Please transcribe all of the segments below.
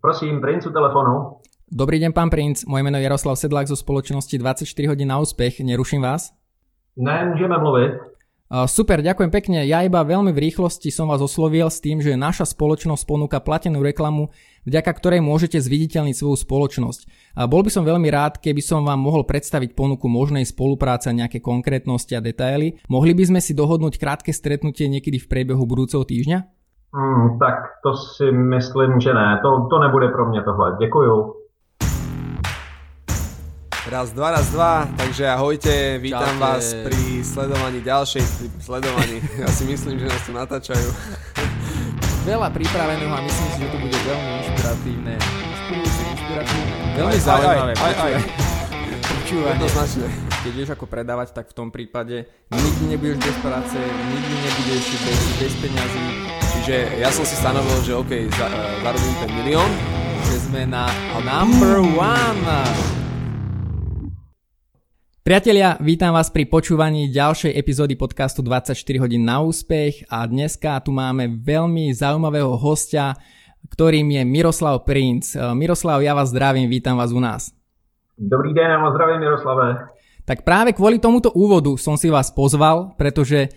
Prosím, princ u telefonu. Dobrý deň, pán princ. Moje meno je Jaroslav Sedlák zo spoločnosti 24 hodín na úspech. Neruším vás? Ne, můžeme mluvit. Super, ďakujem pekne. Ja iba veľmi v rýchlosti som vás oslovil s tým, že naša spoločnosť ponúka platenú reklamu, vďaka ktorej môžete zviditeľniť svoju spoločnosť. A bol by som veľmi rád, keby som vám mohol predstaviť ponuku možnej spolupráce a nejaké konkrétnosti a detaily. Mohli by sme si dohodnúť krátke stretnutie niekedy v priebehu budúceho týždňa? Hmm, tak to si myslím, že ne. To, to nebude pro mě tohle. Děkuju. Raz, dva, raz, dva, takže ahojte, vítam Čaute. vás pri sledovaní ďalšej, pri sledovaní, ja si myslím, že nás tu natáčajú. Veľa pripraveného a myslím si, že to bude veľmi inšpiratívne. Inšpirujúce, inšpiratívne. Veľmi zaujímavé. Aj, aj, aj. Jednoznačne. Keď vieš ako predávať, tak v tom prípade nikdy nebudeš bez práce, nikdy nebudeš bez, bez peňazí. Čiže ja som si stanovil, že OK, za, uh, zarobím ten milión. Že sme na number one. Priatelia, vítam vás pri počúvaní ďalšej epizódy podcastu 24 hodín na úspech a dneska tu máme veľmi zaujímavého hostia, ktorým je Miroslav Princ. E, Miroslav, ja vás zdravím, vítam vás u nás. Dobrý den, vás zdravím Miroslave. Tak práve kvôli tomuto úvodu som si vás pozval, pretože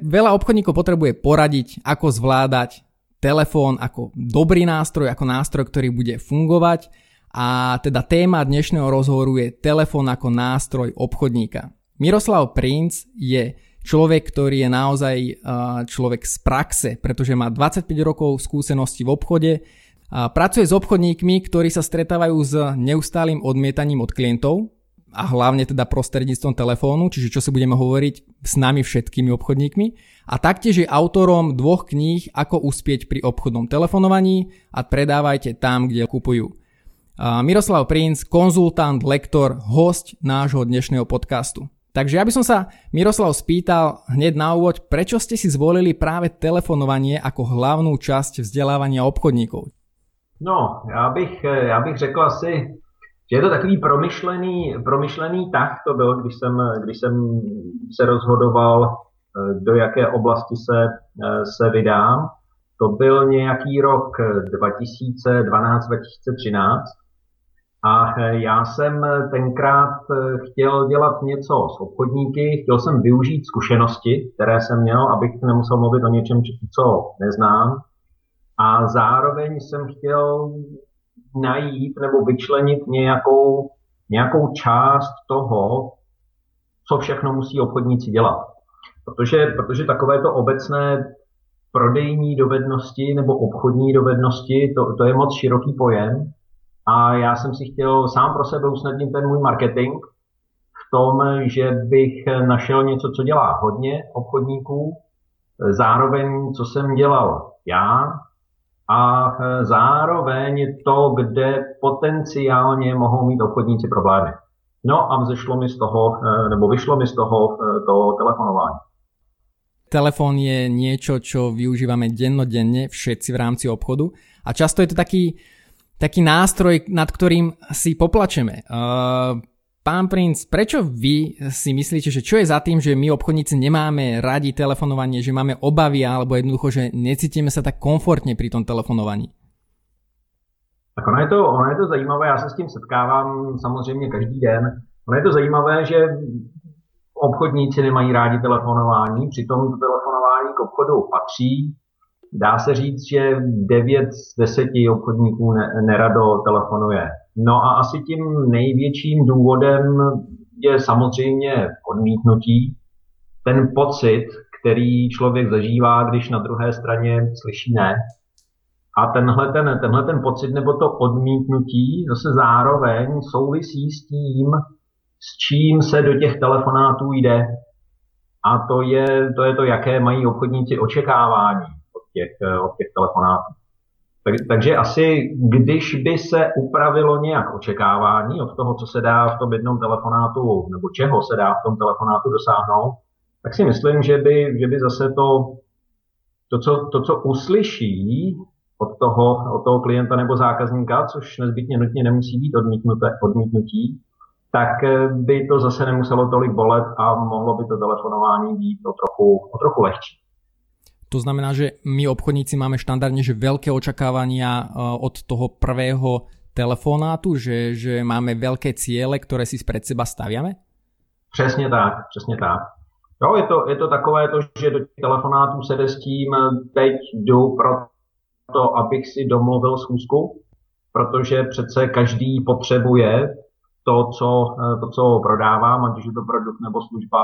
veľa obchodníkov potrebuje poradiť, ako zvládať telefón ako dobrý nástroj, ako nástroj, ktorý bude fungovať a teda téma dnešného rozhovoru je telefón ako nástroj obchodníka. Miroslav Princ je človek, ktorý je naozaj človek z praxe, pretože má 25 rokov skúsenosti v obchode, a pracuje s obchodníkmi, ktorí sa stretávajú s neustálým odmietaním od klientov a hlavne teda prostredníctvom telefónu, čiže čo si budeme hovoriť s nami všetkými obchodníkmi. A taktiež je autorom dvoch kníh Ako uspieť pri obchodnom telefonovaní a predávajte tam, kde kupujú. Miroslav Princ, konzultant, lektor, host nášho dnešného podcastu. Takže ja by som sa Miroslav spýtal hneď na úvod, prečo ste si zvolili práve telefonovanie ako hlavnú časť vzdelávania obchodníkov? No, já bych, já bych řekl asi, že je to takový promyšlený, promyšlený tah to byl, když jsem, když jsem se rozhodoval, eh, do jaké oblasti se, eh, se vydám. To byl nějaký rok 2012-2013 a eh, já jsem tenkrát chtěl dělat něco s obchodníky, chtěl jsem využít zkušenosti, které jsem měl, abych nemusel mluvit o něčem, co neznám. A zároveň jsem chtěl najít nebo vyčlenit nějakou, nějakou část toho, co všechno musí obchodníci dělat. Protože, protože takovéto obecné prodejní dovednosti nebo obchodní dovednosti, to, to je moc široký pojem, a já jsem si chtěl sám pro sebe usnadnit ten můj marketing v tom, že bych našel něco, co dělá hodně obchodníků, zároveň, co jsem dělal já, a zároveň to, kde potenciálně mohou mít obchodníci problémy. No a vzešlo mi z toho, nebo vyšlo mi z toho to telefonování. Telefón je niečo, čo využívame dennodenne všetci v rámci obchodu a často je to taký taký nástroj, nad ktorým si poplačeme. Uh, pán Princ, prečo vy si myslíte, že čo je za tým, že my obchodníci nemáme radi telefonovanie, že máme obavy alebo jednoducho, že necítime sa tak komfortně pri tom telefonovaní? Tak ono je, to, ono je to zajímavé, já se s tím setkávám samozřejmě každý den. Ono je to zajímavé, že obchodníci nemají rádi telefonování, přitom to telefonování k obchodu patří, Dá se říct, že 9 z 10 obchodníků nerado telefonuje. No a asi tím největším důvodem je samozřejmě odmítnutí. Ten pocit, který člověk zažívá, když na druhé straně slyší ne. A tenhle ten, tenhle ten pocit nebo to odmítnutí zase zároveň souvisí s tím, s čím se do těch telefonátů jde. A to je to, je to jaké mají obchodníci očekávání těch, eh, od těch telefonátů. Tak, takže asi, když by se upravilo nějak očekávání od toho, co se dá v tom jednom telefonátu, nebo čeho se dá v tom telefonátu dosáhnout, tak si myslím, že by, že by zase to, to, co, to, co uslyší od toho, od toho klienta nebo zákazníka, což nezbytně nutně nemusí být odmítnuté, odmítnutí, tak eh, by to zase nemuselo tolik bolet a mohlo by to telefonování být o trochu, o trochu lehčí. To znamená, že my obchodníci máme štandardne že veľké očakávania od toho prvého telefonátu, že, že máme veľké ciele, ktoré si pred seba staviame? Přesně tak, přesně tak. Jo, je to, je to takové to, že do telefonátů se jde s tím, teď jdu pro to, abych si domluvil schůzku, protože přece každý potřebuje to, co, to, co prodávám, ať už je to produkt nebo služba.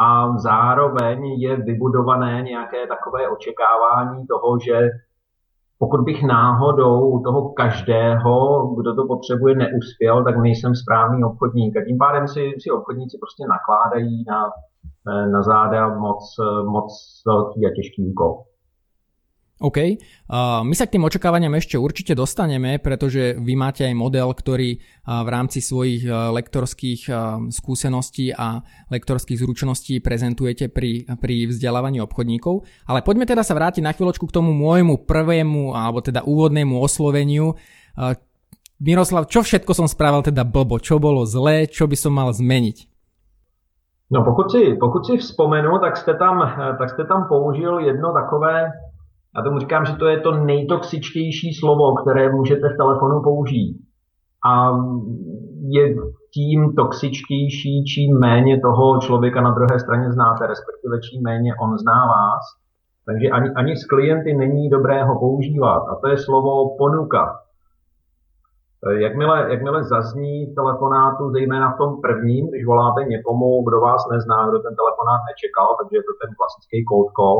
A zároveň je vybudované nějaké takové očekávání toho, že pokud bych náhodou toho každého, kdo to potřebuje, neuspěl, tak nejsem správný obchodník. A tím pádem si, si obchodníci prostě nakládají na, na záda moc, moc velký a těžký úkol. OK. Uh, my sa k tým očakávaniam ešte určite dostaneme, pretože vy máte aj model, ktorý uh, v rámci svojich uh, lektorských skúseností a lektorských zručností prezentujete pri, pri vzdelávaní obchodníkov. Ale poďme teda sa vrátiť na chvíľočku k tomu môjmu prvému, alebo teda úvodnému osloveniu. Miroslav, čo všetko som spravil teda blbo? Čo bolo zlé? Čo by som mal zmeniť? No pokud si, pokud si vzpomenu, tak jste, tam, tak jste tam použil jedno takové já tomu říkám, že to je to nejtoxičtější slovo, které můžete v telefonu použít. A je tím toxičtější, čím méně toho člověka na druhé straně znáte, respektive čím méně on zná vás. Takže ani, ani s klienty není dobré ho používat. A to je slovo ponuka. Jakmile, jakmile zazní v telefonátu, zejména v tom prvním, když voláte někomu, kdo vás nezná, kdo ten telefonát nečekal, takže je to ten klasický cold call,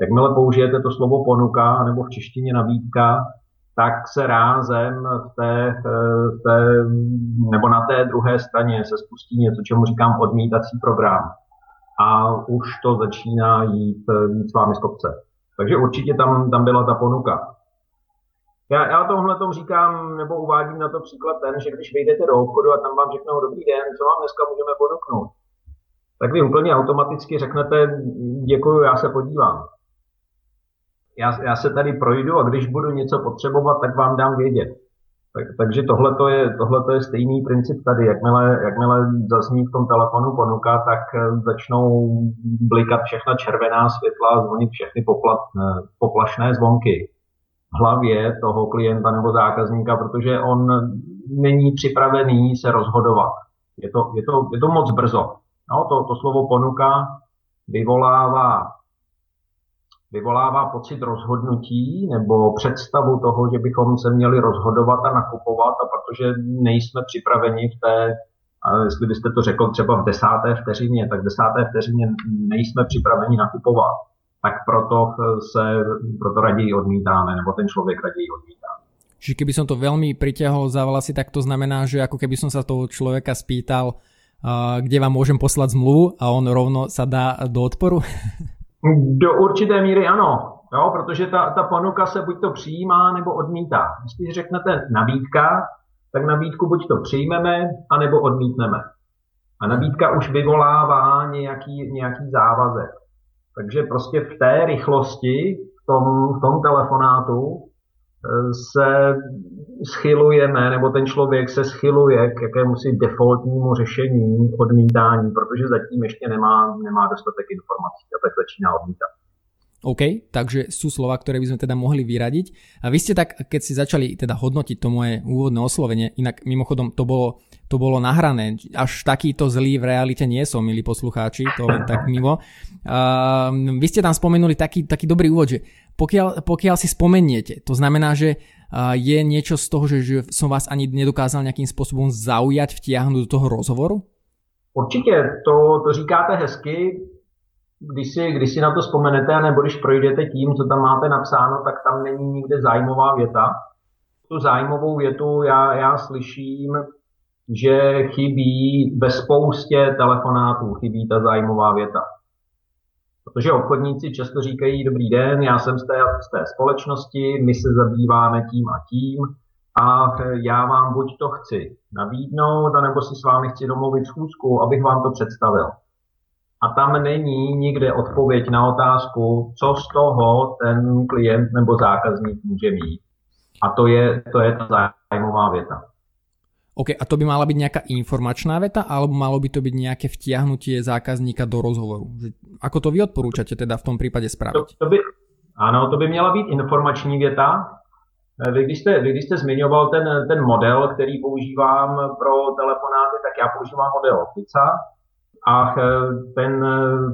Jakmile použijete to slovo ponuka nebo v češtině nabídka, tak se rázem v té, v té, nebo na té druhé straně se spustí něco, čemu říkám odmítací program. A už to začíná jít, jít s vámi z kopce. Takže určitě tam, tam byla ta ponuka. Já, já tohle tom říkám, nebo uvádím na to příklad ten, že když vyjdete do obchodu a tam vám řeknou dobrý den, co vám dneska můžeme ponuknout, tak vy úplně automaticky řeknete děkuji, já se podívám já, já se tady projdu a když budu něco potřebovat, tak vám dám vědět. Tak, takže tohle je, tohleto je stejný princip tady. Jakmile, jakmile zazní v tom telefonu ponuka, tak eh, začnou blikat všechna červená světla zvonit všechny poplat, eh, poplašné zvonky v hlavě toho klienta nebo zákazníka, protože on není připravený se rozhodovat. Je to, je to, je to moc brzo. No, to, to slovo ponuka vyvolává vyvolává pocit rozhodnutí nebo představu toho, že bychom se měli rozhodovat a nakupovat a protože nejsme připraveni v té, jestli byste to řekl třeba v desáté vteřině, tak v desáté vteřině nejsme připraveni nakupovat, tak proto se proto raději odmítáme, nebo ten člověk raději odmítá. Čiže keby som to veľmi pritiahol za vlasy, tak to znamená, že ako keby som sa toho človeka spýtal, kde vám môžem poslať zmluvu a on rovno sa dá do odporu? Do určité míry ano, jo, protože ta, ta ponuka se buď to přijímá nebo odmítá. Když řeknete nabídka, tak nabídku buď to přijmeme, anebo odmítneme. A nabídka už vyvolává nějaký, nějaký závazek. Takže prostě v té rychlosti, v tom, v tom telefonátu, se schylujeme, nebo ten člověk se schyluje k jakémusi defaultnímu řešení odmítání, protože zatím ještě nemá, nemá dostatek informací a tak začíná odmítat. OK, takže sú slova, ktoré by sme teda mohli vyradiť. A vy ste tak, keď si začali teda hodnotiť to moje úvodné oslovenie, inak mimochodom to bolo, to bolo nahrané, až takýto zlý v realite nie som, milí poslucháči, to len tak mimo. Uh, vy ste tam spomenuli taký, taký dobrý úvod, že pokiaľ, pokiaľ si spomeniete, to znamená, že je niečo z toho, že, že som vás ani nedokázal nejakým spôsobom zaujať, vtiahnuť do toho rozhovoru? Určitě, to, to říkáte hezky když si, když si na to vzpomenete, nebo když projdete tím, co tam máte napsáno, tak tam není nikde zájmová věta. Tu zájmovou větu já, já slyším, že chybí ve spoustě telefonátů, chybí ta zájmová věta. Protože obchodníci často říkají, dobrý den, já jsem z té, z té společnosti, my se zabýváme tím a tím a já vám buď to chci nabídnout, anebo si s vámi chci domluvit schůzku, abych vám to představil a tam není nikde odpověď na otázku, co z toho ten klient nebo zákazník může mít. A to je, to je ta zájmová věta. OK, a to by mala byť nejaká informačná veta, alebo malo by to byť nejaké vtiahnutie zákazníka do rozhovoru? Ako to vy odporúčate teda v tom prípade spraviť? To, to by, ano, to by měla být informační věta. Eh, vy když jste, vy, když jste zmiňoval ten, ten model, který používám pro telefonáty, tak já používám model pizza. A eh, ten,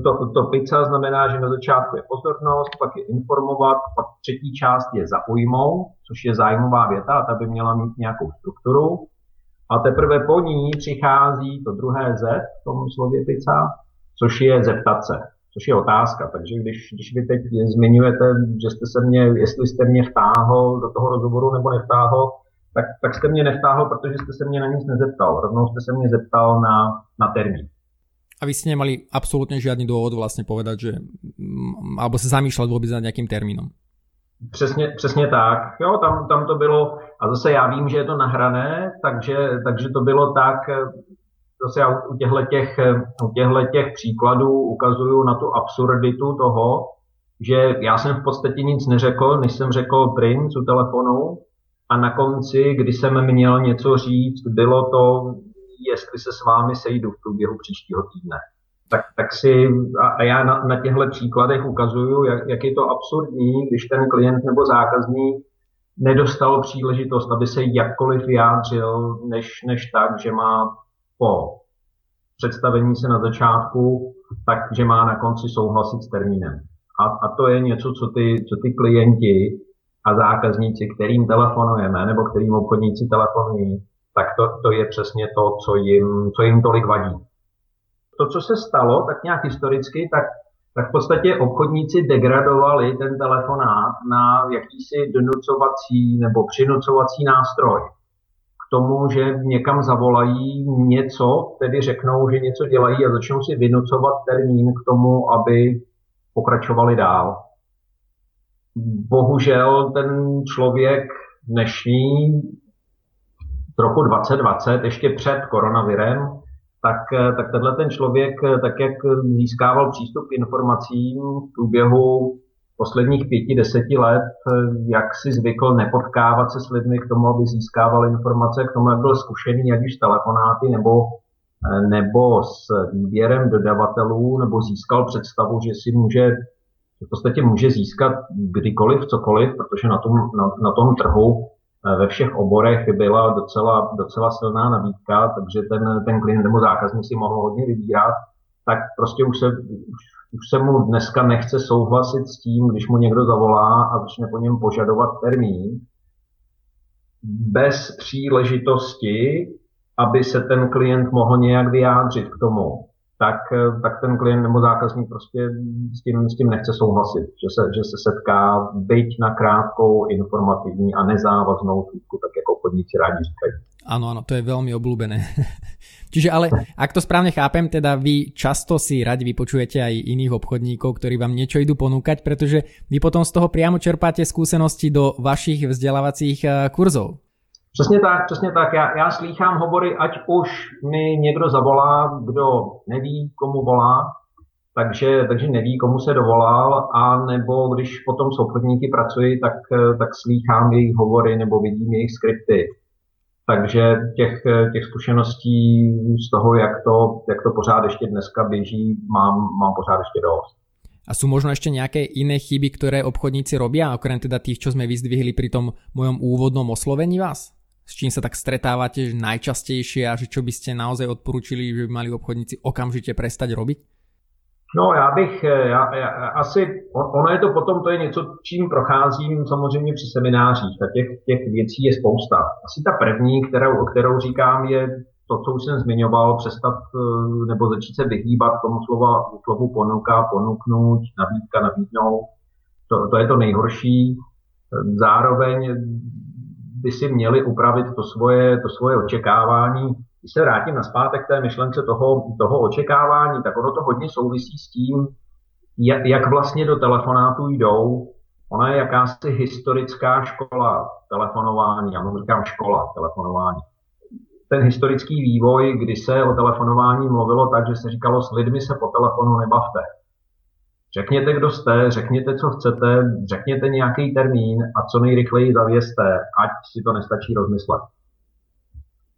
to, to pizza znamená, že na začátku je pozornost, pak je informovat, pak třetí část je zaujmout, což je zájmová věta a ta by měla mít nějakou strukturu. A teprve po ní přichází to druhé Z v tom slově pizza, což je zeptat se, což je otázka. Takže když, když vy teď zmiňujete, že jste se mě, jestli jste mě vtáhl do toho rozhovoru nebo nevtáhl, tak, tak jste mě nevtáhl, protože jste se mě na nic nezeptal. Rovnou jste se mě zeptal na, na termín. A vy ste nemali absolútne žiadny dôvod vlastne povedať, že alebo sa zamýšľať vôbec nad nejakým termínom. Přesně, přesně tak. Jo, tam, tam to bylo, a zase já vím, že je to nahrané, takže, takže to bylo tak, zase já u těchto těch, u těchto těch příkladů ukazuju na tu absurditu toho, že já jsem v podstatě nic neřekl, než jsem řekl princ u telefonu a na konci, kdy jsem měl něco říct, bylo to, jestli se s vámi sejdu v průběhu příštího týdne tak, tak si, a já na, na těchto příkladech ukazuju, jak, jak je to absurdní, když ten klient nebo zákazník nedostal příležitost, aby se jakkoliv vyjádřil, než, než tak, že má po představení se na začátku, tak, že má na konci souhlasit s termínem. A, a to je něco, co ty, co ty klienti a zákazníci, kterým telefonujeme, nebo kterým obchodníci telefonují, tak to, to je přesně to, co jim, co jim tolik vadí to, co se stalo, tak nějak historicky, tak, tak v podstatě obchodníci degradovali ten telefonát na jakýsi donucovací nebo přinucovací nástroj. K tomu, že někam zavolají něco, tedy řeknou, že něco dělají a začnou si vynucovat termín k tomu, aby pokračovali dál. Bohužel ten člověk dnešní, roku 2020, ještě před koronavirem, tak, eh, tak tenhle ten člověk, eh, tak jak získával přístup k informacím v průběhu posledních pěti, deseti let, eh, jak si zvykl nepotkávat se s lidmi k tomu, aby získával informace, k tomu, jak byl zkušený, jak již telefonáty nebo, nebo s výběrem dodavatelů, nebo získal představu, že si může v podstatě může získat kdykoliv, cokoliv, protože na tom, na, na tom trhu ve všech oborech byla docela, docela silná nabídka, takže ten, ten klient nebo zákazník si mohl hodně vybírat, tak prostě už se, už, už se mu dneska nechce souhlasit s tím, když mu někdo zavolá a začne po něm požadovat termín, bez příležitosti, aby se ten klient mohl nějak vyjádřit k tomu tak, eh, tak ten klient nebo zákazník prostě s tím, s tím nechce souhlasit, že se, že se setká byť na krátkou, informativní a nezávaznou schůzku, tak jako obchodníci rádi říkají. Áno, áno, to je veľmi obľúbené. Čiže ale, ak to správne chápem, teda vy často si radi vypočujete aj iných obchodníkov, ktorí vám niečo idú ponúkať, pretože vy potom z toho priamo čerpáte skúsenosti do vašich vzdelávacích eh, kurzov. Přesně tak, přesně tak. Já, já slýchám hovory, ať už mi někdo zavolá, kdo neví, komu volá, takže, takže neví, komu se dovolal, a nebo když potom s obchodníky pracuji, tak, tak slýchám jejich hovory nebo vidím jejich skripty. Takže těch, těch zkušeností z toho, jak to, jak to pořád ještě dneska běží, mám, mám pořád ještě dost. A sú možno ešte nejaké iné chyby, ktoré obchodníci robia, okrem teda tých, čo sme vyzdvihli pri tom mojom úvodnom oslovení vás? S čím sa tak stretávate najčastejšie a že čo by ste naozaj odporúčili, že by mali obchodníci okamžite prestať robiť? No já bych, já, já, asi, ono je to potom, to je něco, čím procházím samozřejmě při seminářích, tak těch, těch věcí je spousta. Asi ta první, kterou, kterou říkám, je to, co už jsem zmiňoval, přestat eh, nebo začít se vyhýbat tomu slova, slovu ponuka, ponuknout, nabídka, nabídnout. To, to je to nejhorší. Zároveň by si měli upravit to svoje, to svoje očekávání. Když se vrátím na zpátek té myšlence toho, toho očekávání, tak ono to hodně souvisí s tím, jak, jak vlastně do telefonátu jdou. Ona je jakási historická škola telefonování, já mu říkám škola telefonování. Ten historický vývoj, kdy se o telefonování mluvilo tak, že se říkalo, s lidmi se po telefonu nebavte. Řekněte, kdo jste, řekněte, co chcete, řekněte nějaký termín a co nejrychleji zavěste, ať si to nestačí rozmyslet.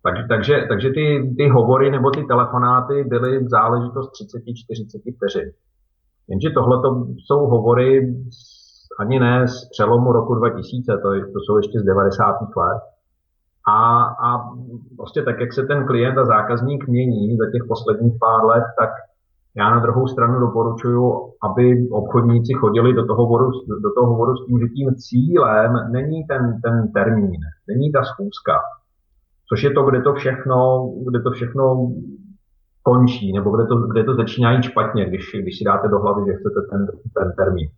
Tak, takže takže ty, ty hovory nebo ty telefonáty byly záležitost 30-40 vteřin. Jenže tohle jsou hovory ani ne z přelomu roku 2000, to, to jsou ještě z 90. let. A, a prostě tak, jak se ten klient a zákazník mění za těch posledních pár let, tak já na druhou stranu doporučuji, aby obchodníci chodili do toho hovoru, do toho hovoru s tím, že tím cílem není ten, ten termín, není ta schůzka, což je to, kde to všechno, kde to všechno končí, nebo kde to, kde to začíná jít špatně, když, když si dáte do hlavy, že chcete ten, ten termín.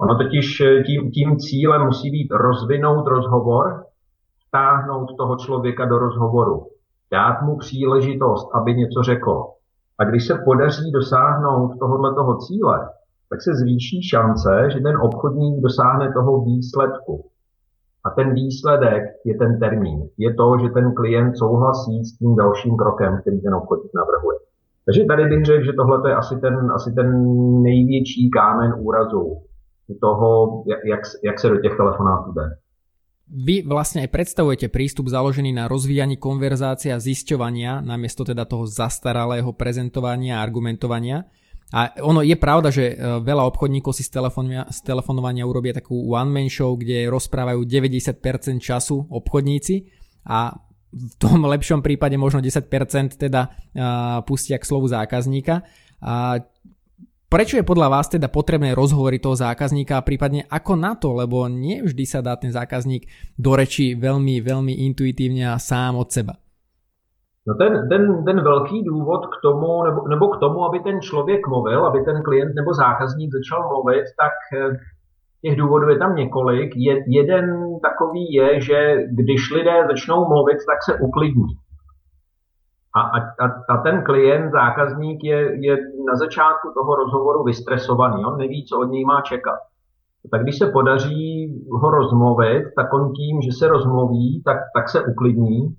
Ono totiž tím, tím cílem musí být rozvinout rozhovor, vtáhnout toho člověka do rozhovoru, dát mu příležitost, aby něco řekl, a když se podaří dosáhnout tohohle toho cíle, tak se zvýší šance, že ten obchodník dosáhne toho výsledku. A ten výsledek je ten termín. Je to, že ten klient souhlasí s tím dalším krokem, který ten obchodník navrhuje. Takže tady bych řekl, že tohle je asi ten, asi ten největší kámen úrazu toho, jak, jak se do těch telefonátů jde. Vy vlastne aj predstavujete prístup založený na rozvíjaní konverzácia a zisťovania, namiesto teda toho zastaralého prezentovania a argumentovania. A ono je pravda, že e, veľa obchodníkov si z, z telefonovania urobia takú one-man show, kde rozprávajú 90% času obchodníci a v tom lepšom prípade možno 10% teda uh, pustia k slovu zákazníka. A Prečo je podľa vás teda potrebné rozhovoriť toho zákazníka prípadne ako na to, lebo nie vždy sa dá ten zákazník do reči veľmi, veľmi intuitívne a sám od seba? No ten, ten, ten velký důvod k tomu, nebo, nebo k tomu, aby ten člověk mluvil, aby ten klient nebo zákazník začal mluvit, tak eh, těch důvodů je tam několik. Je, jeden takový je, že když lidé začnou mluvit, tak se uklidní. A, a, a ten klient, zákazník je, je na začátku toho rozhovoru vystresovaný, on neví, co od něj má čekat. Tak když se podaří ho rozmluvit, tak on tím, že se rozmluví, tak, tak se uklidní.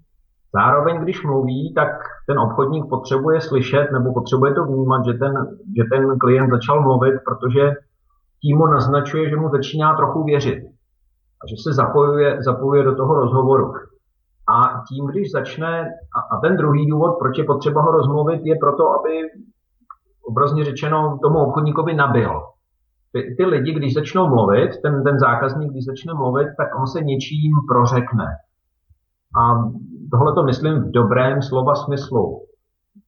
Zároveň, když mluví, tak ten obchodník potřebuje slyšet nebo potřebuje to vnímat, že ten, že ten klient začal mluvit, protože tím mu naznačuje, že mu začíná trochu věřit a že se zapojuje, zapojuje do toho rozhovoru. A tím, když začne, a ten druhý důvod, proč je potřeba ho rozmluvit, je proto, aby obrazně řečeno tomu obchodníkovi nabil. Ty, ty lidi, když začnou mluvit, ten, ten zákazník, když začne mluvit, tak on se něčím prořekne. A tohle to myslím v dobrém slova smyslu.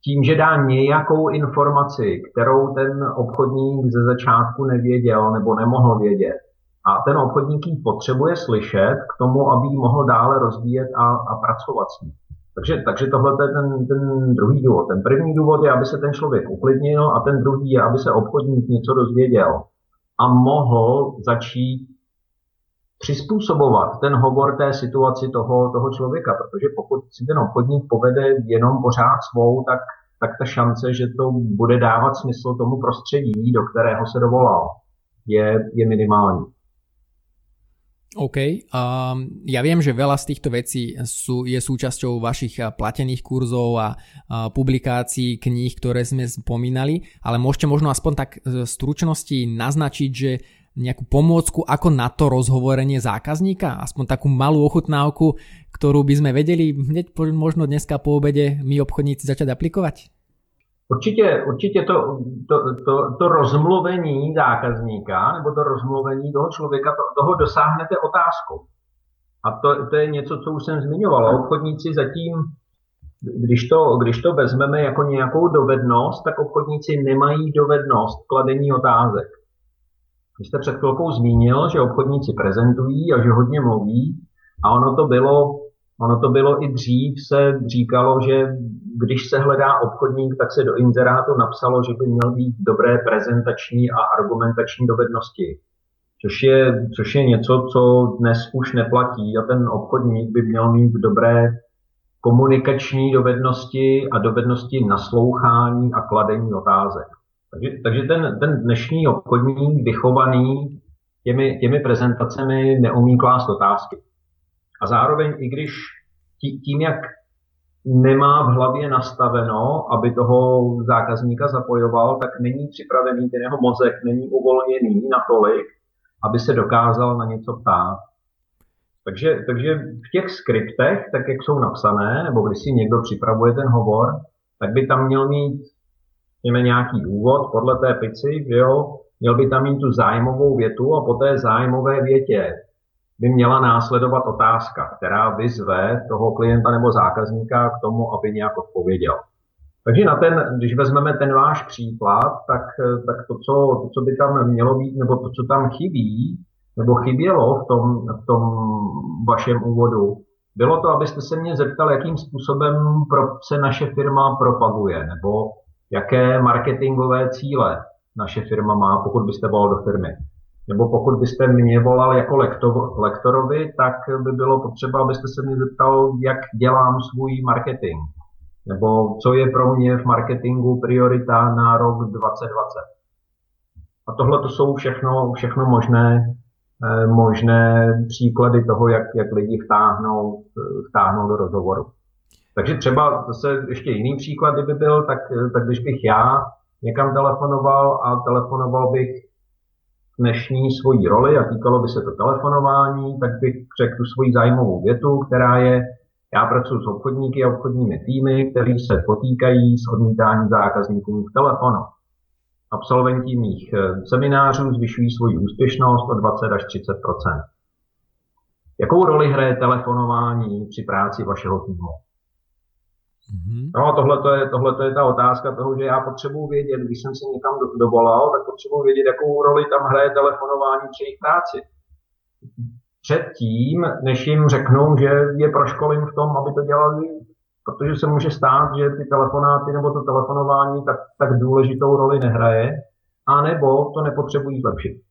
Tím, že dá nějakou informaci, kterou ten obchodník ze začátku nevěděl nebo nemohl vědět, a ten obchodník ji potřebuje slyšet k tomu, aby ji mohl dále rozvíjet a, a pracovat s ní. Takže, takže tohle je ten, ten druhý důvod. Ten první důvod je, aby se ten člověk uklidnil a ten druhý je, aby se obchodník něco dozvěděl a mohl začít přizpůsobovat ten hovor té situaci toho, toho člověka, protože pokud si ten obchodník povede jenom pořád svou, tak, tak ta šance, že to bude dávat smysl tomu prostředí, do kterého se dovolal, je, je minimální. OK. Um, ja viem, že veľa z týchto vecí sú, je súčasťou vašich platených kurzov a, a publikácií, kníh, ktoré sme spomínali, ale môžete možno aspoň tak v stručnosti naznačiť, že nejakú pomôcku ako na to rozhovorenie zákazníka, aspoň takú malú ochutnávku, ktorú by sme vedeli hneď možno dneska po obede my obchodníci začať aplikovať? Určitě, určitě to, to, to, to rozmluvení zákazníka nebo to rozmluvení toho člověka, to, toho dosáhnete otázkou. A to, to je něco, co už jsem zmiňoval. Obchodníci zatím, když to, když to vezmeme jako nějakou dovednost, tak obchodníci nemají dovednost kladení otázek. Vy jste před chvilkou zmínil, že obchodníci prezentují a že hodně mluví a ono to bylo Ono to bylo i dřív, se říkalo, že když se hledá obchodník, tak se do inzerátu napsalo, že by měl být dobré prezentační a argumentační dovednosti. Což je, což je něco, co dnes už neplatí a ten obchodník by měl mít dobré komunikační dovednosti a dovednosti naslouchání a kladení otázek. Takže, takže ten, ten dnešní obchodník vychovaný těmi, těmi prezentacemi neumí klást otázky. A zároveň, i když tím, jak nemá v hlavě nastaveno, aby toho zákazníka zapojoval, tak není připravený, ten jeho mozek není uvolněný natolik, aby se dokázal na něco ptát. Takže, takže v těch skriptech, tak jak jsou napsané, nebo když si někdo připravuje ten hovor, tak by tam měl mít měme nějaký úvod podle té pici, že jo, měl by tam mít tu zájmovou větu a po té zájmové větě by měla následovat otázka, která vyzve toho klienta nebo zákazníka k tomu, aby nějak odpověděl. Takže na ten, když vezmeme ten váš příklad, tak, tak to, co, to, co by tam mělo být, nebo to, co tam chybí, nebo chybělo v tom, v tom vašem úvodu, bylo to, abyste se mě zeptal, jakým způsobem pro, se naše firma propaguje, nebo jaké marketingové cíle naše firma má, pokud byste volal do firmy. Nebo pokud byste mě volal jako lektor, lektorovi, tak by bylo potřeba, abyste se mě zeptal, jak dělám svůj marketing. Nebo co je pro mě v marketingu priorita na rok 2020. A tohle to jsou všechno, všechno možné, eh, možné příklady toho, jak, jak lidi vtáhnou, vtáhnou do rozhovoru. Takže třeba zase ještě jiný příklad, kdyby byl, tak, tak když bych já někam telefonoval a telefonoval bych dnešní svoji roli a týkalo by se to telefonování, tak bych řekl tu svoji zájmovou větu, která je, já pracuji s obchodníky a obchodními týmy, kteří se potýkají s odmítáním zákazníků v telefonu. Absolventi mých eh, seminářů zvyšují svoji úspěšnost o 20 až 30% Jakou roli hraje telefonování při práci vašeho týmu? Mm-hmm. No tohle to je, tohle je ta otázka toho, že já potřebuji vědět, když jsem se někam do, dovolal, tak potřebuji vědět, jakou roli tam hraje telefonování při jejich práci. Předtím, než jim řeknou, že je proškolím v tom, aby to dělali, protože se může stát, že ty telefonáty nebo to telefonování tak, tak důležitou roli nehraje, anebo to nepotřebují zlepšit.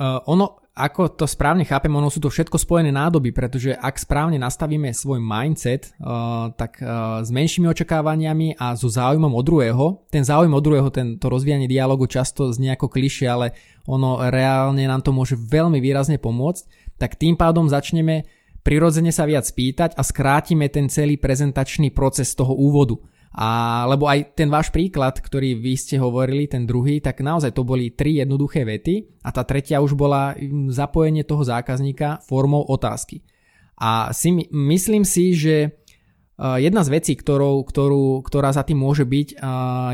Uh, ono, ako to správne chápem, ono sú to všetko spojené nádoby, pretože ak správne nastavíme svoj mindset, uh, tak uh, s menšími očakávaniami a so záujmom od druhého, ten záujem od druhého, ten, to rozvíjanie dialogu často znie ako klišie, ale ono reálne nám to môže veľmi výrazne pomôcť, tak tým pádom začneme prirodzene sa viac spýtať a skrátime ten celý prezentačný proces toho úvodu. A, lebo aj ten váš príklad, ktorý vy ste hovorili, ten druhý, tak naozaj to boli tri jednoduché vety a tá tretia už bola mm, zapojenie toho zákazníka formou otázky. A si, myslím si, že jedna z vecí, ktorou, ktorú, ktorá za tým môže byť,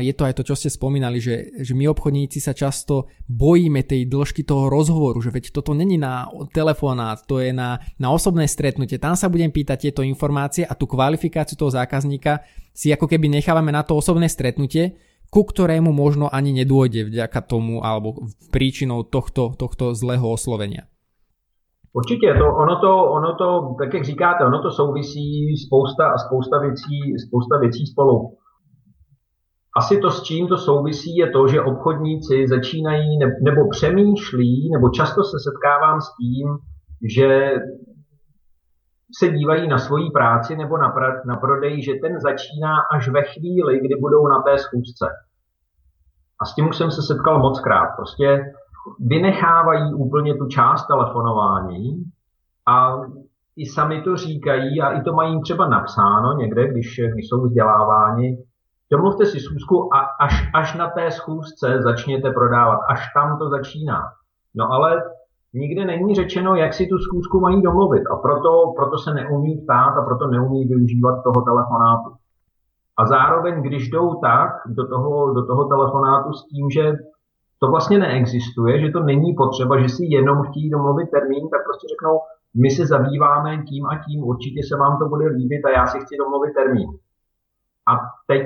je to aj to, čo ste spomínali, že, že my obchodníci sa často bojíme tej dĺžky toho rozhovoru, že veď toto není na telefonát, to je na, na osobné stretnutie, tam sa budem pýtať tieto informácie a tú kvalifikáciu toho zákazníka si ako keby nechávame na to osobné stretnutie, ku ktorému možno ani nedôjde vďaka tomu alebo príčinou tohto, tohto zlého oslovenia. Určitě, to, ono, to, ono to, tak jak říkáte, ono to souvisí spousta a spousta věcí, spousta věcí spolu. Asi to, s čím to souvisí, je to, že obchodníci začínají ne, nebo přemýšlí, nebo často se setkávám s tím, že se dívají na svoji práci nebo na, pra, na prodej, že ten začíná až ve chvíli, kdy budou na té schůzce. A s tím už jsem se setkal moc krát. Prostě vynechávají úplně tu část telefonování a i sami to říkají a i to mají třeba napsáno někde, když, když jsou vzděláváni. Domluvte si schůzku a až, až na té schůzce začněte prodávat, až tam to začíná. No ale nikde není řečeno, jak si tu schůzku mají domluvit a proto, proto se neumí ptát a proto neumí využívat toho telefonátu. A zároveň, když jdou tak do toho, do toho telefonátu s tím, že to vlastně neexistuje, že to není potřeba, že si jenom chtějí domluvit termín, tak prostě řeknou, my se zabýváme tím a tím, určitě se vám to bude líbit a já si chci domluvit termín. A teď,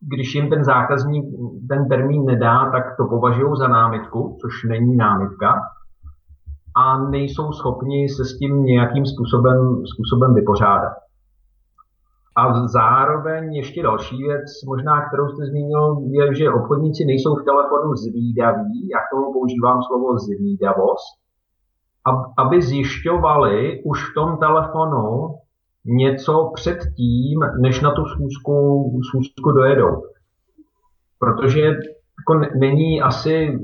když jim ten zákazník ten termín nedá, tak to považují za námitku, což není námitka, a nejsou schopni se s tím nějakým způsobem, způsobem vypořádat. A zároveň ještě další věc, možná kterou jste zmínil, je, že obchodníci nejsou v telefonu zvídaví, jak tomu používám slovo zvídavost, aby zjišťovali už v tom telefonu něco před tím, než na tu schůzku, schůzku dojedou. Protože jako není asi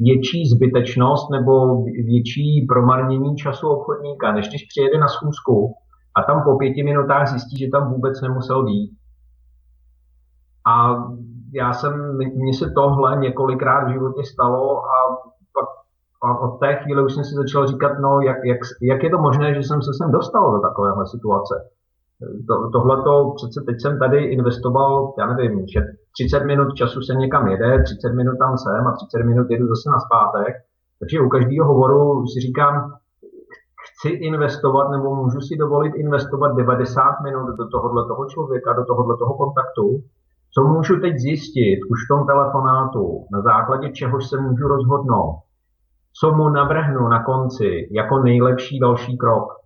větší zbytečnost nebo větší promarnění času obchodníka, než když přijede na schůzku a tam po pěti minutách zjistí, že tam vůbec nemusel být. A já jsem, mně se tohle několikrát v životě stalo a pak a od té chvíle už jsem si začal říkat, no jak, jak, jak je to možné, že jsem se sem dostal do takovéhle situace. To, tohleto, přece teď jsem tady investoval, já nevím, že 30 minut času se někam jede, 30 minut tam jsem a 30 minut jedu zase na zpátek. Takže u každého hovoru si říkám, chci investovat nebo můžu si dovolit investovat 90 minut do tohohle toho člověka, do tohohle toho kontaktu, co můžu teď zjistit už v tom telefonátu, na základě čehož se můžu rozhodnout, co mu navrhnu na konci jako nejlepší další krok.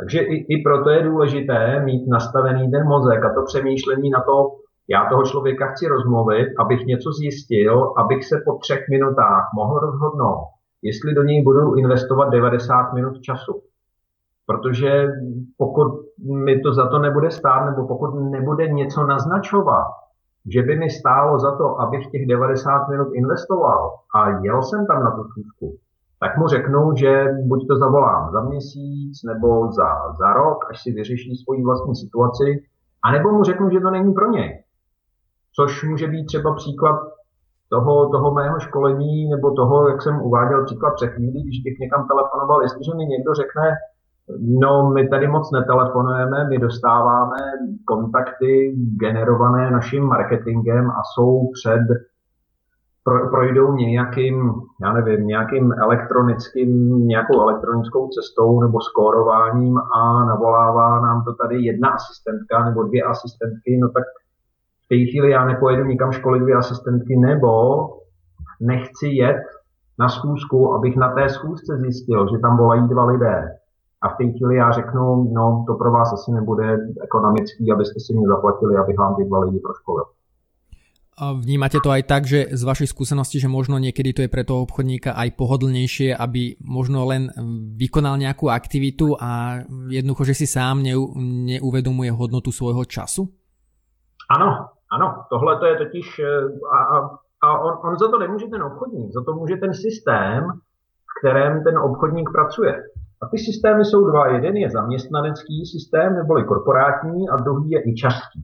Takže i, i proto je důležité mít nastavený ten mozek a to přemýšlení na to, já toho člověka chci rozmluvit, abych něco zjistil, abych se po třech minutách mohl rozhodnout, jestli do něj budu investovat 90 minut času. Protože pokud mi to za to nebude stát, nebo pokud nebude něco naznačovat, že by mi stálo za to, abych těch 90 minut investoval a jel jsem tam na tu schůzku, tak mu řeknu, že buď to zavolám za měsíc nebo za, za rok, až si vyřeší svoji vlastní situaci, anebo mu řeknu, že to není pro něj. Což může být třeba příklad toho, toho mého školení nebo toho, jak jsem uváděl příklad před chvílí, když bych někam telefonoval, jestliže mi někdo řekne, no my tady moc netelefonujeme, my dostáváme kontakty generované naším marketingem a jsou před projdou nějakým, já nevím, nějakým elektronickým, nějakou elektronickou cestou nebo skórováním a navolává nám to tady jedna asistentka nebo dvě asistentky, no tak v té chvíli já nepojedu nikam školit dvě asistentky, nebo nechci jet na schůzku, abych na té schůzce zjistil, že tam volají dva lidé. A v té chvíli já řeknu, no to pro vás asi nebude ekonomický, abyste si mě zaplatili, abych vám ty dva lidi proškolil. Vnímate to aj tak, že z vašej skúsenosti, že možno niekedy to je pre toho obchodníka aj pohodlnejšie, aby možno len vykonal nejakú aktivitu a jednoducho, že si sám neuvedomuje hodnotu svojho času? Ano, ano, tohle to je totiž, e, a, a, a on, on za to nemůže ten obchodník, za to může ten systém, v kterém ten obchodník pracuje. A ty systémy jsou dva. Jeden je zaměstnanecký systém, neboli korporátní, a druhý je i častý,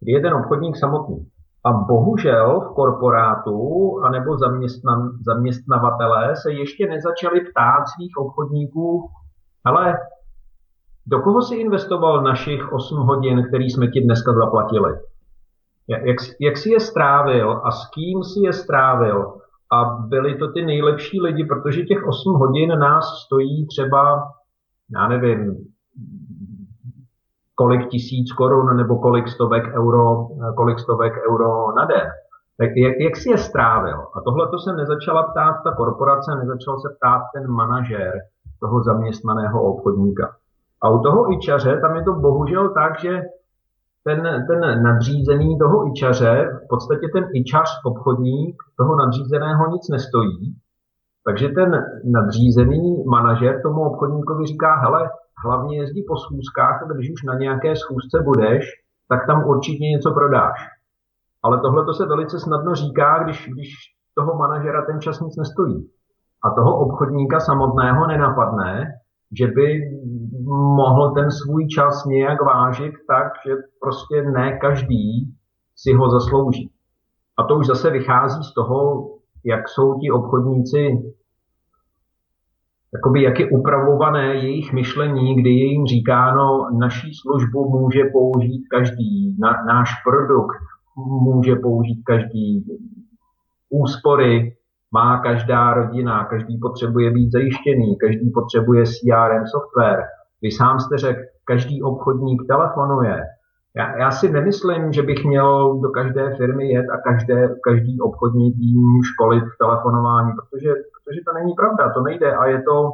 kdy je ten obchodník samotný. A bohužel v korporátu anebo zaměstnan, zaměstnavatelé se ještě nezačali ptát svých obchodníků, ale do koho si investoval našich 8 hodin, který jsme ti dneska zaplatili? Jak, jak si je strávil a s kým si je strávil? A byli to ty nejlepší lidi, protože těch 8 hodin nás stojí třeba, já nevím, kolik tisíc korun nebo kolik stovek euro, kolik stovek euro na den. Tak jak, jak si je strávil? A tohle to se nezačala ptát ta korporace, nezačal se ptát ten manažer toho zaměstnaného obchodníka. A u toho ičaře tam je to bohužel tak, že ten, ten nadřízený toho ičaře, v podstatě ten ičař obchodník toho nadřízeného nic nestojí, takže ten nadřízený manažer tomu obchodníkovi říká, hele, hlavně jezdí po schůzkách a když už na nějaké schůzce budeš, tak tam určitě něco prodáš. Ale tohle to se velice snadno říká, když, když toho manažera ten čas nic nestojí. A toho obchodníka samotného nenapadne, že by mohl ten svůj čas nějak vážit tak, že prostě ne každý si ho zaslouží. A to už zase vychází z toho, jak jsou ti obchodníci jakoby jak je upravované jejich myšlení, kdy je jim říkáno, naší službu může použít každý, na, náš produkt může použít každý, úspory má každá rodina, každý potřebuje být zajištěný, každý potřebuje CRM software. Vy sám jste řekl, každý obchodník telefonuje. Já, já si nemyslím, že bych měl do každé firmy jet a každé, každý obchodní tým školit v telefonování, protože protože to není pravda, to nejde a je to,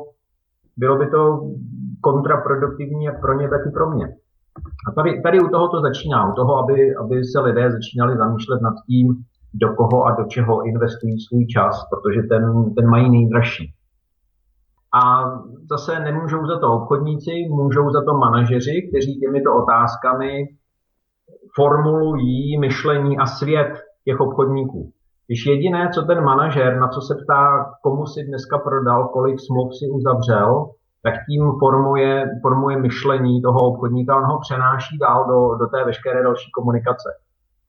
bylo by to kontraproduktivní jak pro ně, tak i pro mě. A tady, tady u toho to začíná, u toho, aby, aby se lidé začínali zamýšlet nad tím, do koho a do čeho investují svůj čas, protože ten, ten mají nejdražší. A zase nemůžou za to obchodníci, můžou za to manažeři, kteří těmito otázkami formulují myšlení a svět těch obchodníků. Když jediné, co ten manažer, na co se ptá, komu si dneska prodal, kolik smluv si uzavřel, tak tím formuje, formuje myšlení toho obchodníka, on ho přenáší dál do, do té veškeré další komunikace.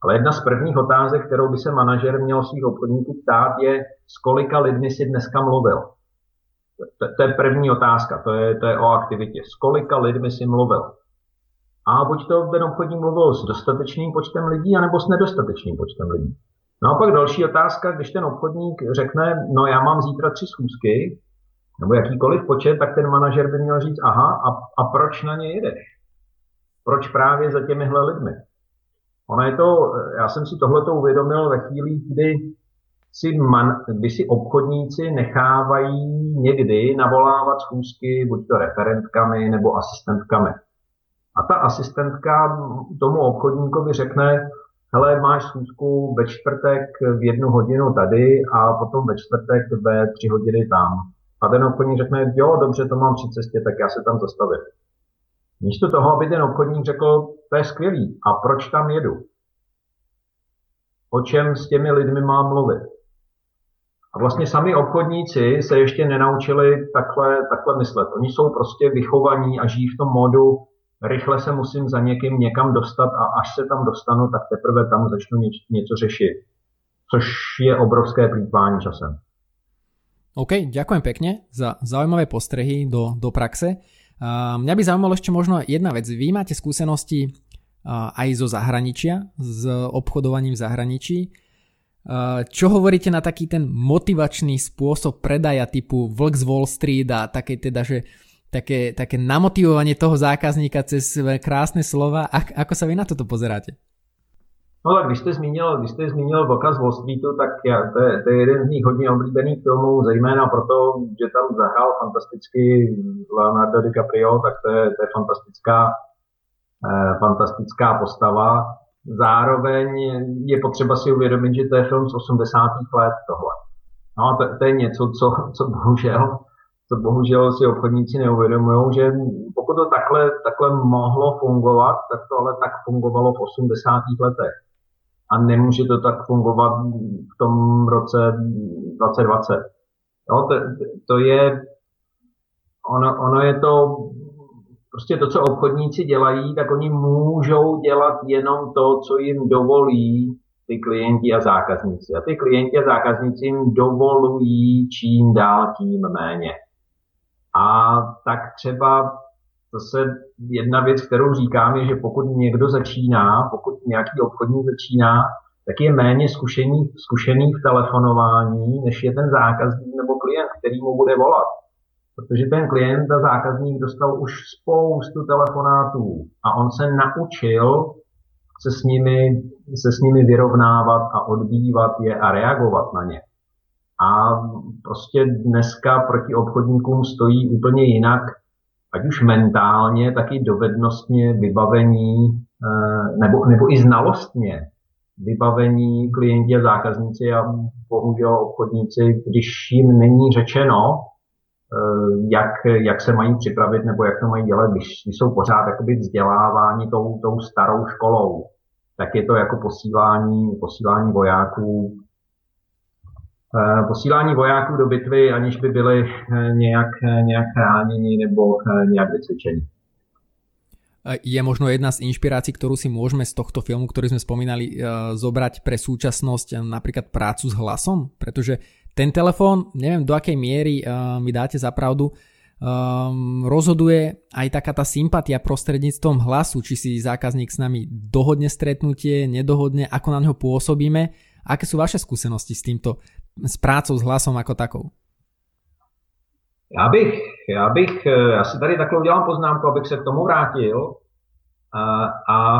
Ale jedna z prvních otázek, kterou by se manažer měl svých obchodníků ptát, je, s kolika lidmi si dneska mluvil. To, to je první otázka, to je, to je o aktivitě. S kolika lidmi si mluvil? A buď to ten obchodník mluvil s dostatečným počtem lidí, anebo s nedostatečným počtem lidí. No a pak další otázka, když ten obchodník řekne, no já mám zítra tři schůzky, nebo jakýkoliv počet, tak ten manažer by měl říct, aha, a, a proč na ně jedeš? Proč právě za těmihle lidmi? Ono je to, já jsem si tohleto uvědomil ve chvíli, kdy si, man, kdy si obchodníci nechávají někdy navolávat schůzky buď to referentkami nebo asistentkami. A ta asistentka tomu obchodníkovi řekne, hele, máš schůzku ve čtvrtek v jednu hodinu tady a potom ve čtvrtek ve tři hodiny tam. A ten obchodník řekne, jo, dobře, to mám při cestě, tak já se tam zastavím. Místo toho, aby ten obchodník řekl, to je skvělý, a proč tam jedu? O čem s těmi lidmi mám mluvit? A vlastně sami obchodníci se ještě nenaučili takhle, takhle myslet. Oni jsou prostě vychovaní a žijí v tom modu, rychle se musím za někým někam dostat a až se tam dostanu, tak teprve tam začnu něč, něco řešit. Což je obrovské plýtvání časem. OK, ďakujem pekne za zaujímavé postrehy do, do praxe. Uh, mňa by zaujímalo ešte možno jedna vec. Vy máte skúsenosti uh, aj zo zahraničia, s obchodovaním v zahraničí. Uh, čo hovoríte na taký ten motivačný spôsob predaja typu Vlk z Wall Street a také teda, že také, také namotivovanie toho zákazníka cez krásne slova. Ako sa vy na toto pozeráte? No tak když jste zmínil, když jste zmínil Vlka z Wall Streetu, tak já, to, je, to je jeden z nich hodně oblíbených filmů, zejména proto, že tam zahrál fantasticky Leonardo DiCaprio, tak to je, to je fantastická, eh, fantastická postava. Zároveň je potřeba si uvědomit, že to je film z 80. let tohle. No to, to je něco, co, co bohužel co bohužel si obchodníci neuvědomují, že pokud to takhle, takhle mohlo fungovat, tak to ale tak fungovalo v 80. letech a nemůže to tak fungovat v tom roce 2020. Jo, to, to je, ono, ono je to, prostě to, co obchodníci dělají, tak oni můžou dělat jenom to, co jim dovolí ty klienti a zákazníci. A ty klienti a zákazníci jim dovolují čím dál tím méně. A tak třeba zase jedna věc, kterou říkám, je, že pokud někdo začíná, pokud nějaký obchodník začíná, tak je méně zkušený, zkušený v telefonování, než je ten zákazník nebo klient, který mu bude volat. Protože ten klient a zákazník dostal už spoustu telefonátů a on se naučil se s nimi, se s nimi vyrovnávat a odbývat je a reagovat na ně. A prostě dneska proti obchodníkům stojí úplně jinak ať už mentálně, tak i dovednostně vybavení eh, nebo, nebo i znalostně vybavení klienti a zákazníci. A bohužel obchodníci, když jim není řečeno, eh, jak, jak se mají připravit nebo jak to mají dělat, když jsou pořád jakoby vzdělávání tou, tou starou školou, tak je to jako posílání, posílání vojáků posílání vojáků do bitvy, aniž by byli eh, nějak, eh, nějak chráněni nebo nějak vycvičení. Je možno jedna z inšpirácií, ktorú si môžeme z tohto filmu, ktorý sme spomínali, zobrať pre súčasnosť napríklad prácu s hlasom? Pretože ten telefón, neviem do akej miery mi dáte za pravdu, rozhoduje aj taká tá sympatia prostredníctvom hlasu, či si zákazník s nami dohodne stretnutie, nedohodne, ako na neho pôsobíme. Aké sú vaše skúsenosti s týmto s prácou s hlasom jako takou? Já bych, já bych, eh, já si tady takhle udělám poznámku, abych se k tomu vrátil. A, a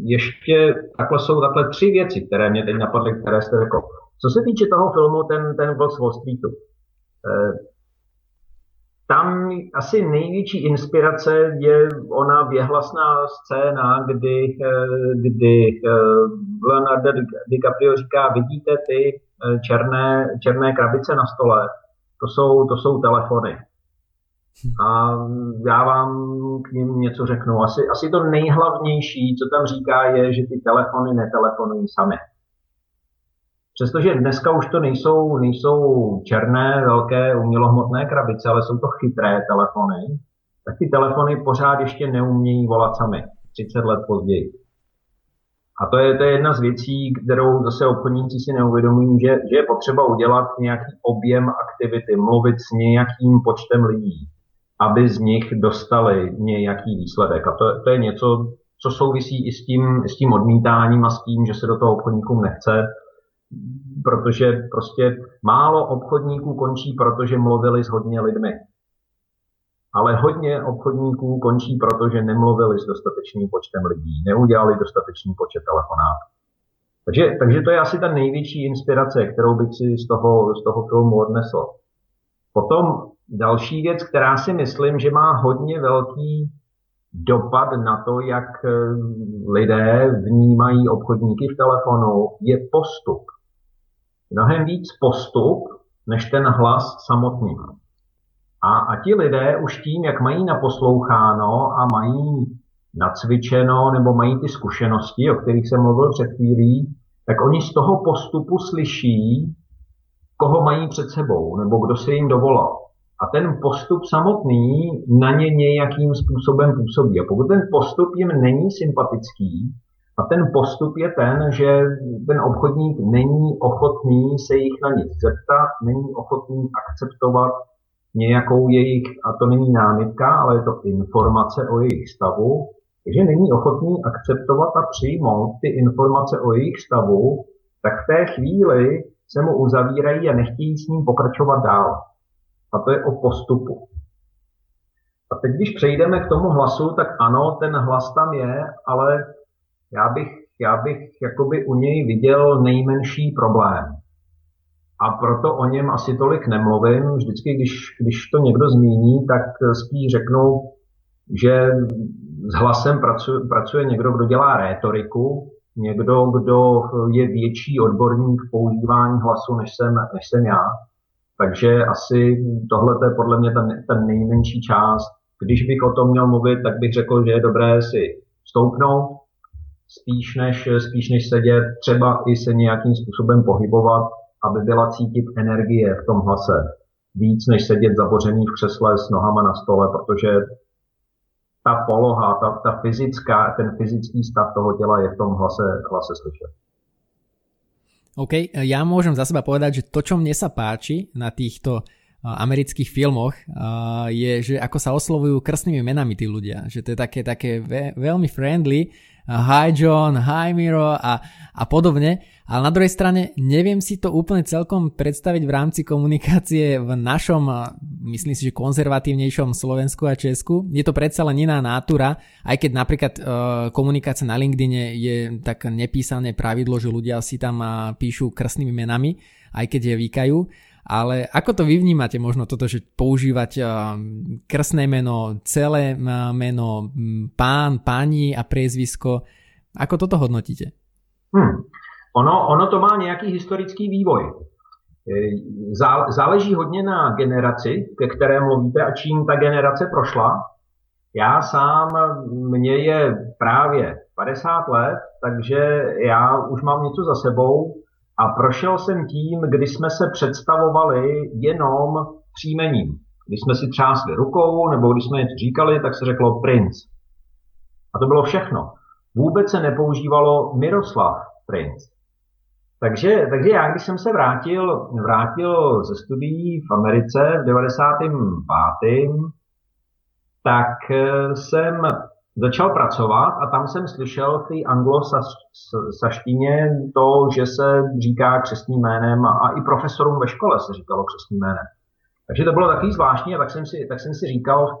ještě takhle jsou takhle tři věci, které mě teď napadly, které jste řekl. Co se týče toho filmu, ten, ten byl z Wall Streetu. Eh, tam asi největší inspirace je ona věhlasná scéna, kdy, eh, kdy Leonardo DiCaprio říká, vidíte ty Eh, černé, černé krabice na stole, to jsou, to jsou telefony. A já vám k ním něco řeknu. Asi, asi to nejhlavnější, co tam říká, je, že ty telefony netelefonují sami. Přestože dneska už to nejsou, nejsou černé, velké, umělohmotné krabice, ale jsou to chytré telefony, tak ty telefony pořád ještě neumějí volat sami. 30 let později. A to je, to je jedna z věcí, kterou zase obchodníci si neuvědomují, že, že je potřeba udělat nějaký objem aktivity, mluvit s nějakým počtem lidí, aby z nich dostali nějaký výsledek. A to, to je něco, co souvisí i s tím, s tím odmítáním a s tím, že se do toho obchodníkům nechce, protože prostě málo obchodníků končí, protože mluvili s hodně lidmi. Ale hodně obchodníků končí, protože nemluvili s dostatečným počtem lidí, neudělali dostatečný počet telefonátů. Takže, takže to je asi ta největší inspirace, kterou bych si z toho, z toho filmu odnesl. Potom další věc, která si myslím, že má hodně velký dopad na to, jak eh, lidé vnímají obchodníky v telefonu, je postup. Mnohem víc postup, než ten hlas samotný. A, a ti lidé už tím, jak mají naposloucháno a mají nacvičeno nebo mají ty zkušenosti, o kterých jsem mluvil před chvílí, tak oni z toho postupu slyší, koho mají před sebou nebo kdo se jim dovolal. A ten postup samotný na ně nějakým způsobem působí. A pokud ten postup jim není sympatický, a ten postup je ten, že ten obchodník není ochotný se jich na nic zeptat, není ochotný akceptovat nějakou jejich, a to není námitka, ale je to informace o jejich stavu, takže není ochotný akceptovat a přijmout ty informace o jejich stavu, tak v té chvíli se mu uzavírají a nechtějí s ním pokračovat dál. A to je o postupu. A teď, když přejdeme k tomu hlasu, tak ano, ten hlas tam je, ale já bych, já bych jakoby u něj viděl nejmenší problém a proto o něm asi tolik nemluvím. Vždycky, když, když to někdo zmíní, tak spíš řeknu, že s hlasem pracuje, pracuje někdo, kdo dělá rétoriku, někdo, kdo je větší odborník v používání hlasu, než jsem, než jsem já. Takže asi tohle je podle mě ta, ta nejmenší část. Když bych o tom měl mluvit, tak bych řekl, že je dobré si stoupnout, spíš než, spíš než sedět, třeba i se nějakým způsobem pohybovat, aby byla cítit energie v tom hlase. Víc než sedět zabořený v křesle s nohama na stole, protože ta poloha, ta, ta fyzická, ten fyzický stav toho těla je v tom hlase, hlase slyšet. OK, ja môžem za seba povedať, že to, čo mne sa páči na týchto amerických filmoch je, že ako sa oslovujú krstnými menami tí ľudia. Že to je také, také veľmi friendly hi John, hi Miro a, a podobne. Ale na druhej strane neviem si to úplne celkom predstaviť v rámci komunikácie v našom, myslím si, že konzervatívnejšom Slovensku a Česku. Je to predsa len iná nátura, aj keď napríklad uh, komunikácia na LinkedIne je tak nepísané pravidlo, že ľudia si tam uh, píšu krstnými menami, aj keď je vykajú. Ale ako to vy vnímate možno toto, že používať uh, krstné meno, celé meno, pán, pani a priezvisko, ako toto hodnotíte? Hmm. Ono, ono to má nějaký historický vývoj. E, záleží hodně na generaci, ke které mluvíte a čím ta generace prošla. Já sám, mně je právě 50 let, takže já už mám něco za sebou a prošel jsem tím, kdy jsme se představovali jenom příjmením. Když jsme si třásli rukou, nebo když jsme něco říkali, tak se řeklo princ. A to bylo všechno. Vůbec se nepoužívalo Miroslav princ. Takže, takže já, když jsem se vrátil, vrátil ze studií v Americe v 95. tak eh, jsem začal pracovat a tam jsem slyšel v té anglosaštině to, že se říká křesním jménem a i profesorům ve škole se říkalo křesním jménem. Takže to bylo takový zvláštní a tak jsem si, tak jsem si říkal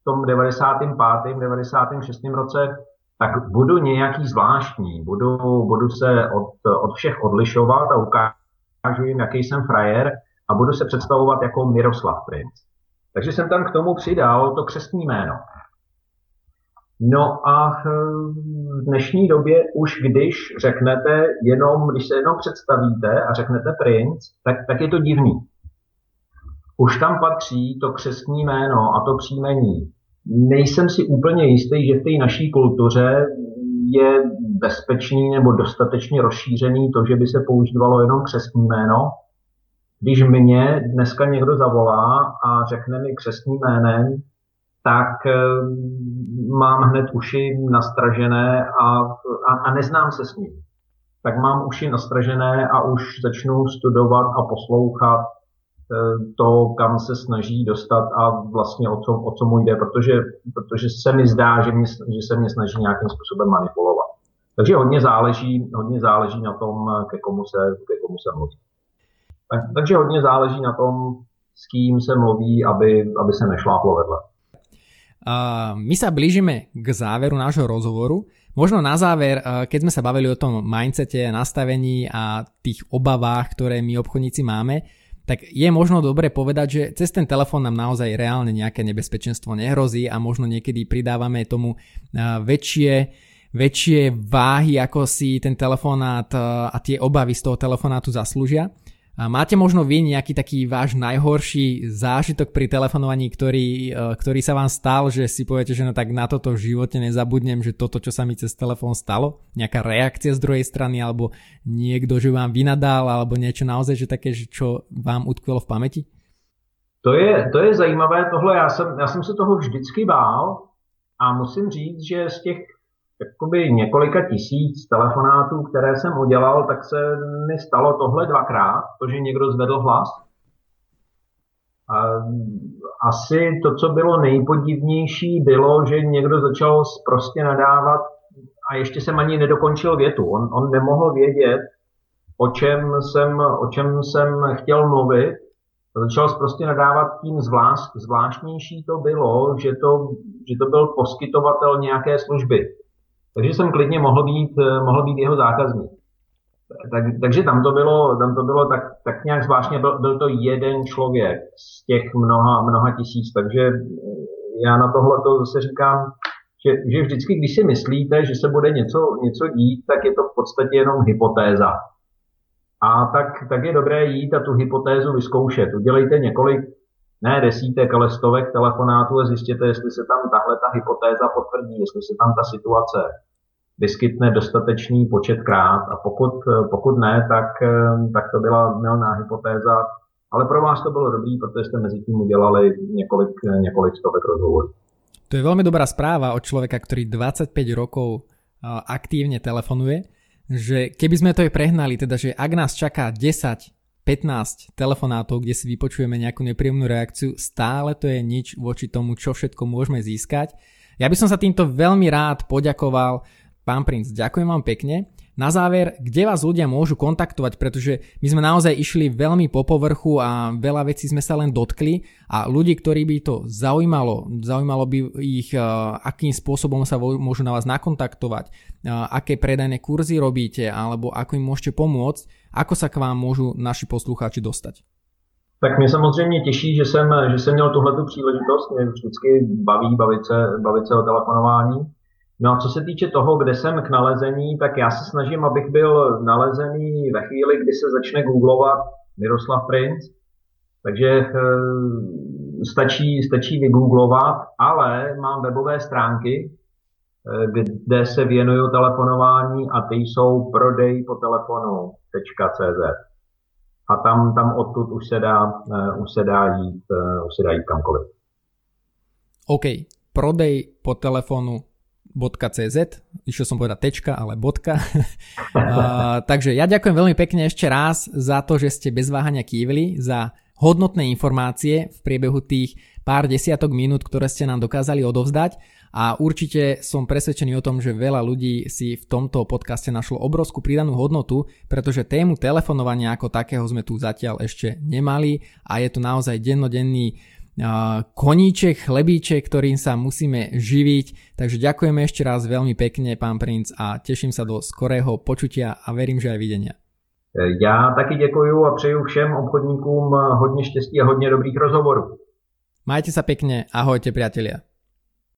v tom 95. 96. roce, tak budu nějaký zvláštní, budu, budu se od, od všech odlišovat a ukážu jim, jaký jsem frajer a budu se představovat jako Miroslav Princ. Takže jsem tam k tomu přidal to křestní jméno. No a v dnešní době už když řeknete jenom, když se jenom představíte a řeknete princ, tak, tak je to divný. Už tam patří to křestní jméno a to příjmení. Nejsem si úplně jistý, že v té naší kultuře je bezpečný nebo dostatečně rozšířený to, že by se používalo jenom křestní jméno. Když mě dneska někdo zavolá a řekne mi křestní jménem, tak eh, mám hned uši nastražené a, a, a neznám se s ním. Tak mám uši nastražené a už začnu studovat a poslouchat to, kam se snaží dostat a vlastně o co, o co mu jde, protože, protože se mi zdá, že, mě, že se mě snaží nějakým způsobem manipulovat. Takže hodně záleží, hodně záleží na tom, ke komu se, ke komu se mluví. Tak, takže hodně záleží na tom, s kým se mluví, aby, aby se nešláplo vedle. Uh, my sa blížime k záveru nášho rozhovoru. Možno na záver, keď sme sa bavili o tom mindsete, nastavení a tých obavách, ktoré my obchodníci máme, tak je možno dobre povedať, že cez ten telefón nám naozaj reálne nejaké nebezpečenstvo nehrozí a možno niekedy pridávame tomu väčšie väčšie váhy, ako si ten telefonát a tie obavy z toho telefonátu zaslúžia. A máte možno vy nejaký taký váš najhorší zážitok pri telefonovaní, ktorý, e, ktorý sa vám stal, že si poviete, že no tak na toto v živote nezabudnem, že toto, čo sa mi cez telefón stalo, nejaká reakcia z druhej strany, alebo niekto, že vám vynadal, alebo niečo naozaj, že také, čo vám utkvelo v pamäti? To je, to je zajímavé, tohle já jsem, já jsem se toho vždycky bál a musím říct, že z těch jakoby několika tisíc telefonátů, které jsem udělal, tak se mi stalo tohle dvakrát, to, že někdo zvedl hlas. A asi to, co bylo nejpodivnější, bylo, že někdo začal prostě nadávat a ještě jsem ani nedokončil větu. On, on nemohl vědět, o čem, jsem, o čem jsem chtěl mluvit. Začal prostě nadávat tím zvlášť, zvláštnější to bylo, že to, že to byl poskytovatel nějaké služby takže jsem klidně mohl být, eh, mohl být jeho zákazník. Tak, takže tam to bylo, tam to bylo tak, tak nějak zvláštně, byl, byl to jeden člověk z těch mnoha, mnoha tisíc, takže eh, já na tohle to zase říkám, že, že vždycky, když si myslíte, že se bude něco, něco dít, tak je to v podstatě jenom hypotéza. A tak, tak je dobré jít a tu hypotézu vyzkoušet. Udělejte několik, ne desítek, ale stovek telefonátů a zjistěte, jestli se tam tahle ta hypotéza potvrdí, jestli se tam ta situace vyskytne dostatečný počet krát a pokud, pokud ne, tak, tak to byla milná hypotéza, ale pro vás to bylo dobrý, protože jste mezi tím udělali několik, několik stovek rozhovorů. To je veľmi dobrá správa od človeka, ktorý 25 rokov aktívne telefonuje, že keby sme to aj prehnali, teda že ak nás čaká 10 15 telefonátov, kde si vypočujeme nejakú nepríjemnú reakciu, stále to je nič voči tomu, čo všetko môžeme získať. Ja by som sa týmto veľmi rád poďakoval Pán princ, ďakujem vám pekne. Na záver, kde vás ľudia môžu kontaktovať, pretože my sme naozaj išli veľmi po povrchu a veľa vecí sme sa len dotkli a ľudí, ktorí by to zaujímalo, zaujímalo by ich, eh, akým spôsobom sa môžu na vás nakontaktovať, eh, aké predajné kurzy robíte alebo ako im môžete pomôcť, ako sa k vám môžu naši poslucháči dostať. Tak mě samozřejmě těší, že jsem, že jsem měl tuhletu příležitost. Mě vždycky baví bavit se, bavit se o telefonování. No a co se týče toho, kde jsem k nalezení, tak já se snažím, abych byl nalezený ve chvíli, kdy se začne googlovat Miroslav Princ. Takže e, stačí, stačí vygooglovat, ale mám webové stránky, e, kde se věnuju telefonování a ty jsou prodej po telefonu.cz. A tam, tam odtud už se dá, uh, už se dá jít, už se dá jít kamkoliv. OK, prodej po telefonu .cz, išiel som povedať tečka, ale bodka. uh, takže ja ďakujem veľmi pekne ešte raz za to, že ste bez váhania kývili, za hodnotné informácie v priebehu tých pár desiatok minút, ktoré ste nám dokázali odovzdať a určite som presvedčený o tom, že veľa ľudí si v tomto podcaste našlo obrovskú pridanú hodnotu, pretože tému telefonovania ako takého sme tu zatiaľ ešte nemali a je to naozaj dennodenný koníček, chlebíček, ktorým sa musíme živiť. Takže ďakujeme ešte raz veľmi pekne, pán princ, a teším sa do skorého počutia a verím, že aj videnia. Já taky děkuju a přeju všem obchodníkům hodně štěstí a hodně dobrých rozhovorů. Majte sa pekne, ahojte priatelia.